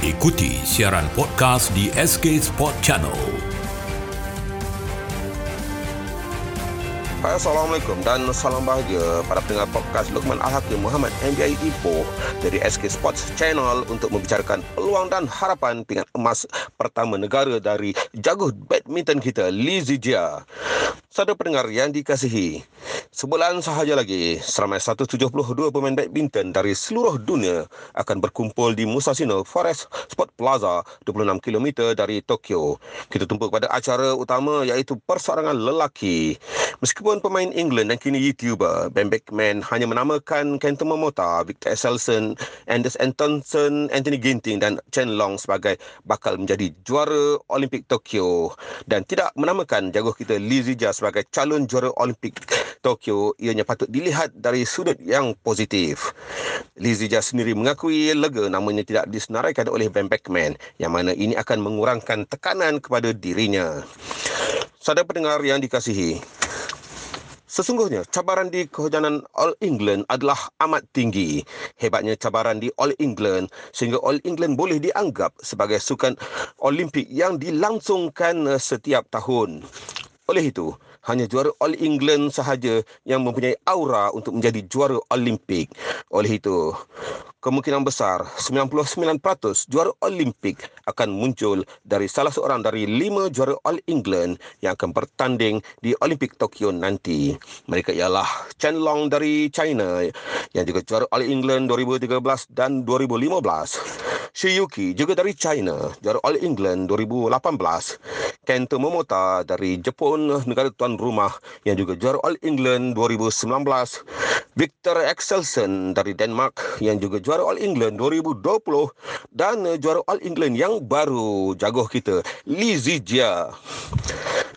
Ikuti siaran podcast di SK Sport Channel. Assalamualaikum dan salam bahagia para pendengar podcast Luqman Al-Hakim Muhammad MBI Ipoh dari SK Sports Channel untuk membicarakan peluang dan harapan pingat emas pertama negara dari jago badminton kita Lee Zijia. Saudara pendengar yang dikasihi, sebulan sahaja lagi, seramai 172 pemain badminton dari seluruh dunia akan berkumpul di Musashino Forest Sport Plaza 26 km dari Tokyo. Kita tumpu pada acara utama iaitu persoarangan lelaki. Meskipun pemain England dan kini YouTuber, Ben Beckman hanya menamakan Kento Momota, Victor Esselson, Anders Antonsen, Anthony Ginting dan Chen Long sebagai bakal menjadi juara Olimpik Tokyo dan tidak menamakan jago kita Lee Zijia sebagai calon juara Olimpik Tokyo ianya patut dilihat dari sudut yang positif. Lee Zijia sendiri mengakui lega namanya tidak disenaraikan oleh Ben Beckman yang mana ini akan mengurangkan tekanan kepada dirinya. Saudara pendengar yang dikasihi, Sesungguhnya, cabaran di kehujanan All England adalah amat tinggi. Hebatnya cabaran di All England sehingga All England boleh dianggap sebagai sukan Olimpik yang dilangsungkan setiap tahun. Oleh itu, hanya juara All England sahaja yang mempunyai aura untuk menjadi juara Olimpik. Oleh itu, kemungkinan besar 99% juara Olimpik akan muncul dari salah seorang dari lima juara All England yang akan bertanding di Olimpik Tokyo nanti. Mereka ialah Chen Long dari China yang juga juara All England 2013 dan 2015. Shi Yuki juga dari China, juara All England 2018. Kento Momota dari Jepun, negara tuan rumah yang juga juara All England 2019. Victor Axelsen dari Denmark yang juga juara All England 2020 dan juara All England yang baru jagoh kita Lee Zijia.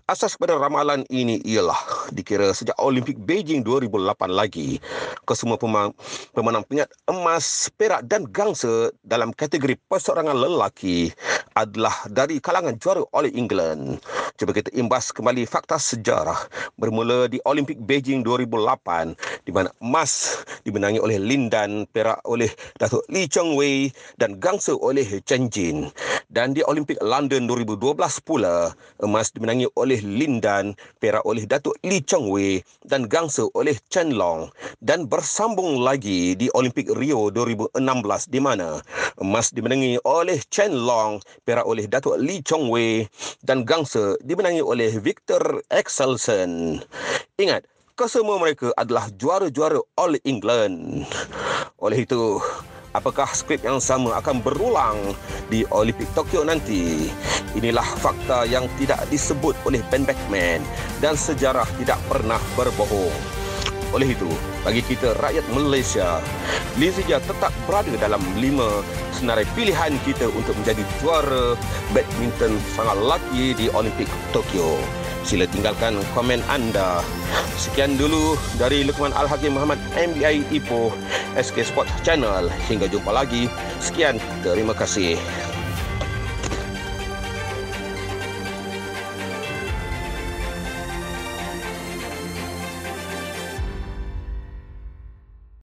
Asas pada ramalan ini ialah dikira sejak Olimpik Beijing 2008 lagi kesemua pemenang, pemenang pingat emas, perak dan gangsa dalam kategori perseorangan lelaki adalah dari kalangan juara oleh England. Cuba kita imbas kembali fakta sejarah bermula di Olimpik Beijing 2008 di mana emas dimenangi oleh Lindan, perak oleh Datuk Lee Chong Wei dan gangsa oleh Chen Jin. Dan di Olimpik London 2012 pula emas dimenangi oleh Lindan, perak oleh Datuk Lee Chong Wei dan gangsa oleh Chen Long dan bersambung lagi di Olimpik Rio 2016 di mana emas dimenangi oleh Chen Long, perak oleh Datuk Lee Chong Wei dan gangsa dimenangi oleh Victor Axelsen. Ingat, kesemua mereka adalah juara-juara All England. Oleh itu, apakah skrip yang sama akan berulang di Olimpik Tokyo nanti? Inilah fakta yang tidak disebut oleh Ben Beckman dan sejarah tidak pernah berbohong. Oleh itu, bagi kita rakyat Malaysia, Lizia tetap berada dalam lima senarai pilihan kita untuk menjadi juara badminton sangat lelaki di Olimpik Tokyo. Sila tinggalkan komen anda. Sekian dulu dari Lukman Al-Hakim Muhammad MBI Ipoh SK Sport Channel. Hingga jumpa lagi. Sekian, terima kasih.